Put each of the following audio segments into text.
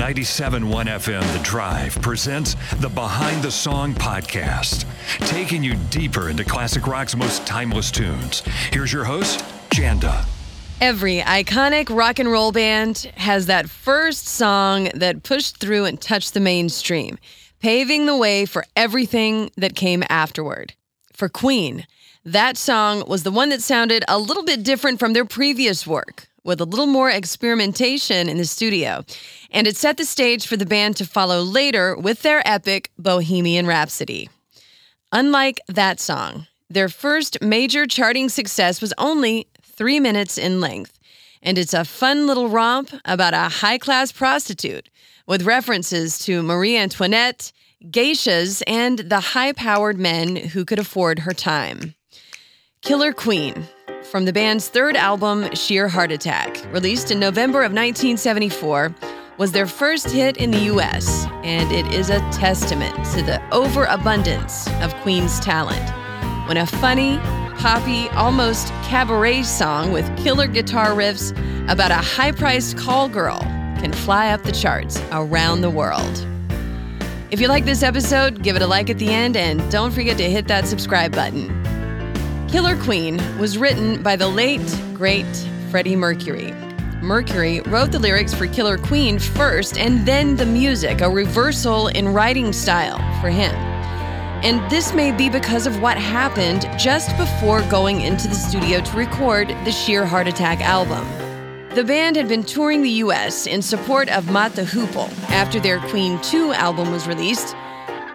97.1 FM The Drive presents the Behind the Song podcast, taking you deeper into classic rock's most timeless tunes. Here's your host, Janda. Every iconic rock and roll band has that first song that pushed through and touched the mainstream, paving the way for everything that came afterward. For Queen, that song was the one that sounded a little bit different from their previous work with a little more experimentation in the studio. And it set the stage for the band to follow later with their epic Bohemian Rhapsody. Unlike that song, their first major charting success was only three minutes in length. And it's a fun little romp about a high class prostitute with references to Marie Antoinette, geishas, and the high powered men who could afford her time. Killer Queen from the band's third album, Sheer Heart Attack, released in November of 1974, was their first hit in the US, and it is a testament to the overabundance of Queen's talent. When a funny, poppy, almost cabaret song with killer guitar riffs about a high priced call girl can fly up the charts around the world. If you like this episode, give it a like at the end and don't forget to hit that subscribe button. Killer Queen was written by the late, great Freddie Mercury. Mercury wrote the lyrics for Killer Queen first and then the music, a reversal in writing style for him. And this may be because of what happened just before going into the studio to record the Sheer Heart Attack album. The band had been touring the US in support of the Hoople after their Queen 2 album was released,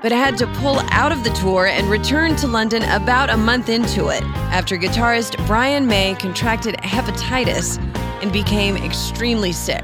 but had to pull out of the tour and return to London about a month into it after guitarist Brian May contracted hepatitis and became extremely sick.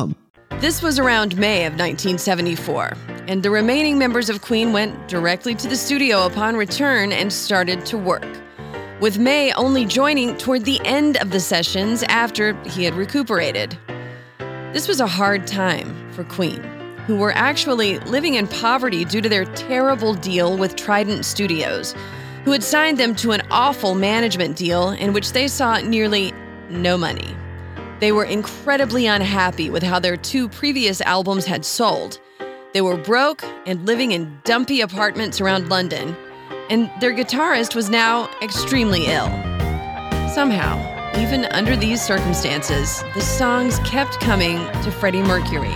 This was around May of 1974, and the remaining members of Queen went directly to the studio upon return and started to work, with May only joining toward the end of the sessions after he had recuperated. This was a hard time for Queen, who were actually living in poverty due to their terrible deal with Trident Studios, who had signed them to an awful management deal in which they saw nearly no money. They were incredibly unhappy with how their two previous albums had sold. They were broke and living in dumpy apartments around London, and their guitarist was now extremely ill. Somehow, even under these circumstances, the songs kept coming to Freddie Mercury,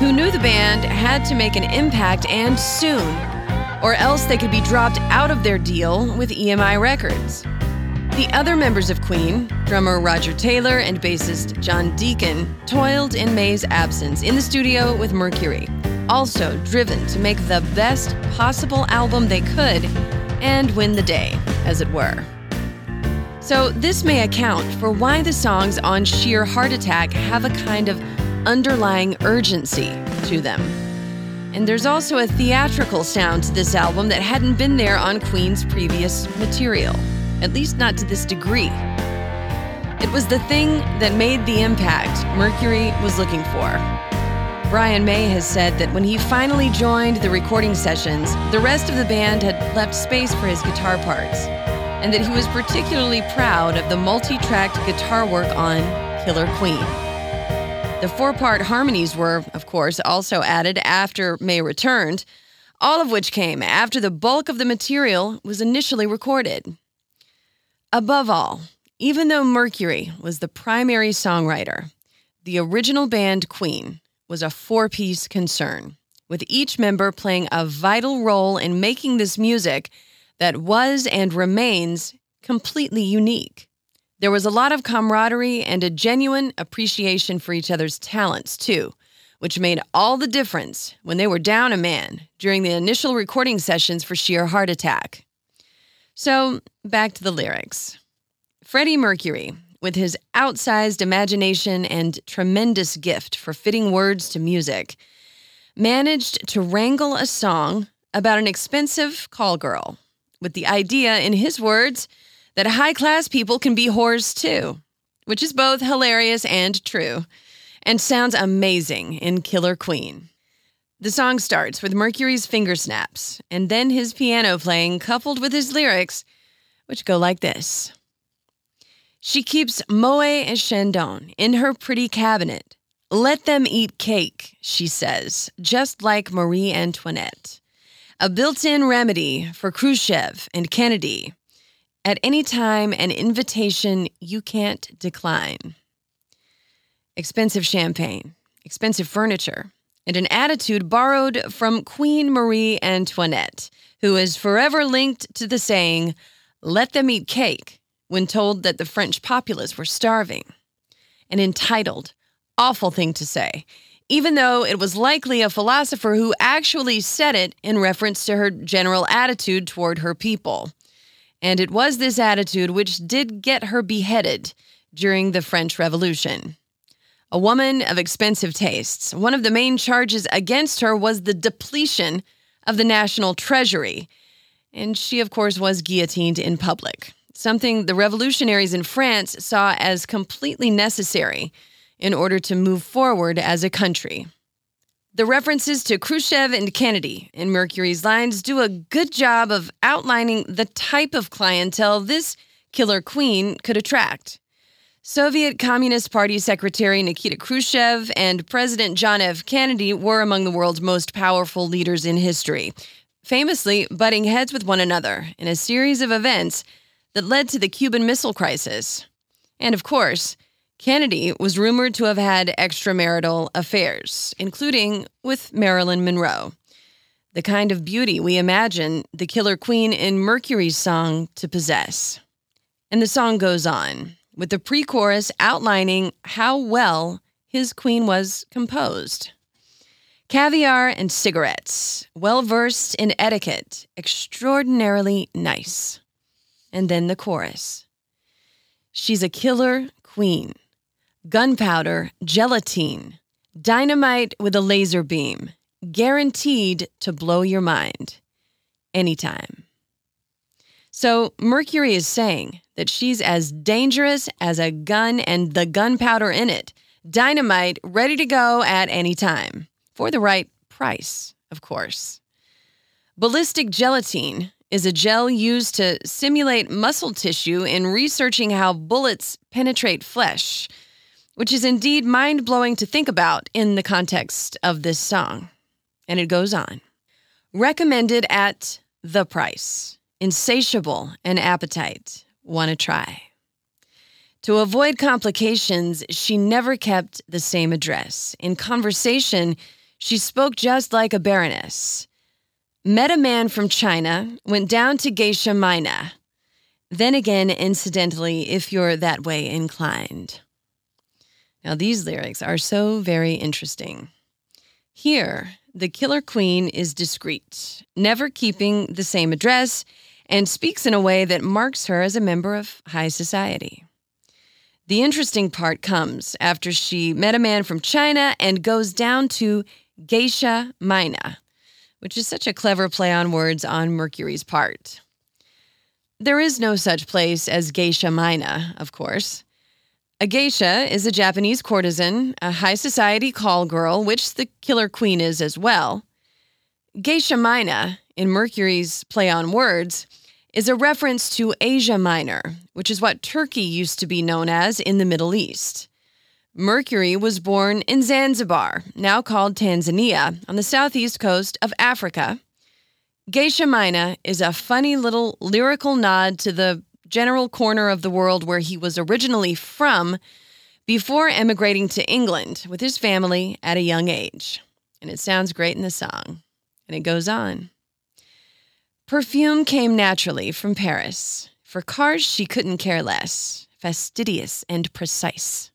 who knew the band had to make an impact and soon, or else they could be dropped out of their deal with EMI Records. The other members of Queen, drummer Roger Taylor and bassist John Deacon, toiled in May's absence in the studio with Mercury, also driven to make the best possible album they could and win the day, as it were. So, this may account for why the songs on Sheer Heart Attack have a kind of underlying urgency to them. And there's also a theatrical sound to this album that hadn't been there on Queen's previous material at least not to this degree. It was the thing that made the impact Mercury was looking for. Brian May has said that when he finally joined the recording sessions, the rest of the band had left space for his guitar parts, and that he was particularly proud of the multi tracked guitar work on Killer Queen. The four part harmonies were, of course, also added after May returned, all of which came after the bulk of the material was initially recorded. Above all, even though Mercury was the primary songwriter, the original band Queen was a four piece concern, with each member playing a vital role in making this music that was and remains completely unique. There was a lot of camaraderie and a genuine appreciation for each other's talents, too, which made all the difference when they were down a man during the initial recording sessions for Sheer Heart Attack. So, back to the lyrics. Freddie Mercury with his outsized imagination and tremendous gift for fitting words to music, managed to wrangle a song about an expensive call girl with the idea, in his words, that high class people can be whores too, which is both hilarious and true, and sounds amazing in Killer Queen. The song starts with Mercury's finger snaps and then his piano playing, coupled with his lyrics, which go like this She keeps Moet and Chandon in her pretty cabinet. Let them eat cake, she says, just like Marie Antoinette. A built in remedy for Khrushchev and Kennedy. At any time, an invitation you can't decline. Expensive champagne, expensive furniture, and an attitude borrowed from Queen Marie Antoinette, who is forever linked to the saying, let them eat cake, when told that the French populace were starving. An entitled, awful thing to say, even though it was likely a philosopher who actually said it in reference to her general attitude toward her people. And it was this attitude which did get her beheaded during the French Revolution. A woman of expensive tastes, one of the main charges against her was the depletion of the national treasury. And she, of course, was guillotined in public, something the revolutionaries in France saw as completely necessary in order to move forward as a country. The references to Khrushchev and Kennedy in Mercury's lines do a good job of outlining the type of clientele this killer queen could attract. Soviet Communist Party Secretary Nikita Khrushchev and President John F. Kennedy were among the world's most powerful leaders in history, famously butting heads with one another in a series of events that led to the Cuban Missile Crisis. And of course, Kennedy was rumored to have had extramarital affairs, including with Marilyn Monroe, the kind of beauty we imagine the killer queen in Mercury's song to possess. And the song goes on with the pre chorus outlining how well his queen was composed. Caviar and cigarettes, well versed in etiquette, extraordinarily nice. And then the chorus She's a killer queen, gunpowder, gelatine, dynamite with a laser beam, guaranteed to blow your mind anytime. So Mercury is saying that she's as dangerous as a gun and the gunpowder in it. Dynamite ready to go at any time. For the right price, of course. Ballistic gelatine is a gel used to simulate muscle tissue in researching how bullets penetrate flesh, which is indeed mind blowing to think about in the context of this song. And it goes on. Recommended at the price insatiable and appetite, want to try. To avoid complications, she never kept the same address. In conversation, she spoke just like a baroness. Met a man from China, went down to Geisha Mina. Then again, incidentally, if you're that way inclined. Now, these lyrics are so very interesting. Here, the killer queen is discreet, never keeping the same address and speaks in a way that marks her as a member of high society. The interesting part comes after she met a man from China and goes down to Geisha Mina, which is such a clever play on words on Mercury's part. There is no such place as Geisha Mina, of course. A geisha is a Japanese courtesan, a high society call girl, which the killer queen is as well. Geisha Mina, in Mercury's play on words, is a reference to Asia Minor, which is what Turkey used to be known as in the Middle East. Mercury was born in Zanzibar, now called Tanzania, on the southeast coast of Africa. Geisha Mina is a funny little lyrical nod to the general corner of the world where he was originally from before emigrating to England with his family at a young age. And it sounds great in the song. And it goes on. Perfume came naturally from Paris. For cars, she couldn't care less, fastidious and precise.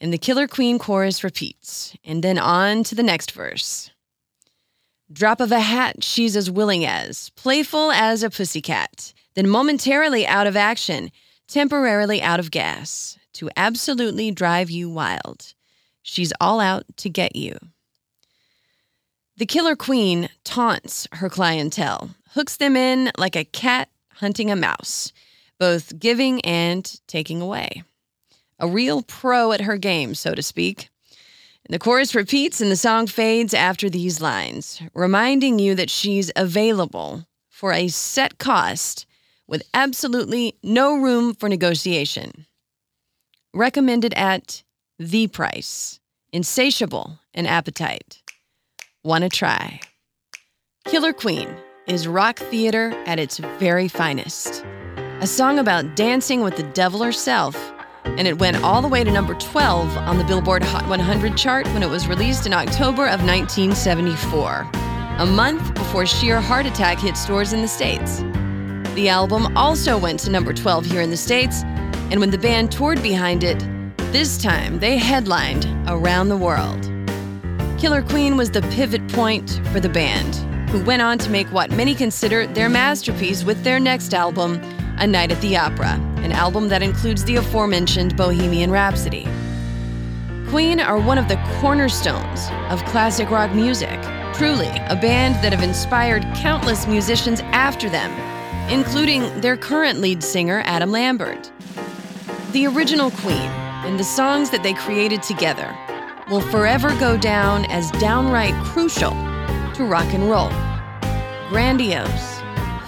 And the Killer Queen chorus repeats, and then on to the next verse. Drop of a hat, she's as willing as, playful as a pussycat, then momentarily out of action, temporarily out of gas to absolutely drive you wild. She's all out to get you. The killer queen taunts her clientele, hooks them in like a cat hunting a mouse, both giving and taking away. A real pro at her game, so to speak. The chorus repeats and the song fades after these lines, reminding you that she's available for a set cost with absolutely no room for negotiation. Recommended at the price, insatiable in appetite. Wanna try? Killer Queen is rock theater at its very finest. A song about dancing with the devil herself, and it went all the way to number 12 on the Billboard Hot 100 chart when it was released in October of 1974, a month before Sheer Heart Attack hit stores in the States. The album also went to number 12 here in the States, and when the band toured behind it, this time they headlined around the world. Killer Queen was the pivot point for the band, who went on to make what many consider their masterpiece with their next album, A Night at the Opera, an album that includes the aforementioned Bohemian Rhapsody. Queen are one of the cornerstones of classic rock music, truly a band that have inspired countless musicians after them, including their current lead singer, Adam Lambert. The original Queen and the songs that they created together will forever go down as downright crucial to rock and roll. Grandiose,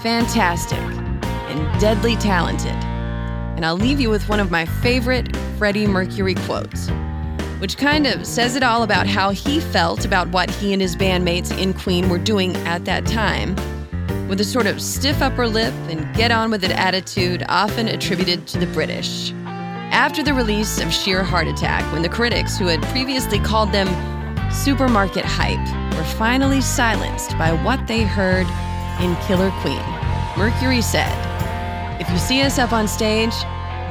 fantastic, and deadly talented. And I'll leave you with one of my favorite Freddie Mercury quotes, which kind of says it all about how he felt about what he and his bandmates in Queen were doing at that time, with a sort of stiff upper lip and get on with it attitude often attributed to the British after the release of Sheer Heart Attack, when the critics who had previously called them supermarket hype were finally silenced by what they heard in Killer Queen. Mercury said, If you see us up on stage,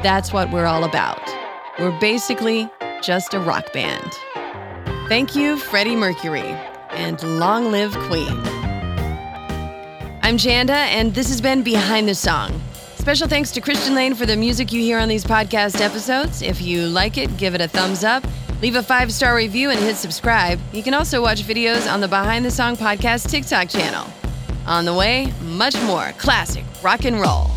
that's what we're all about. We're basically just a rock band. Thank you, Freddie Mercury, and long live Queen. I'm Janda, and this has been Behind the Song. Special thanks to Christian Lane for the music you hear on these podcast episodes. If you like it, give it a thumbs up, leave a five star review, and hit subscribe. You can also watch videos on the Behind the Song podcast TikTok channel. On the way, much more classic rock and roll.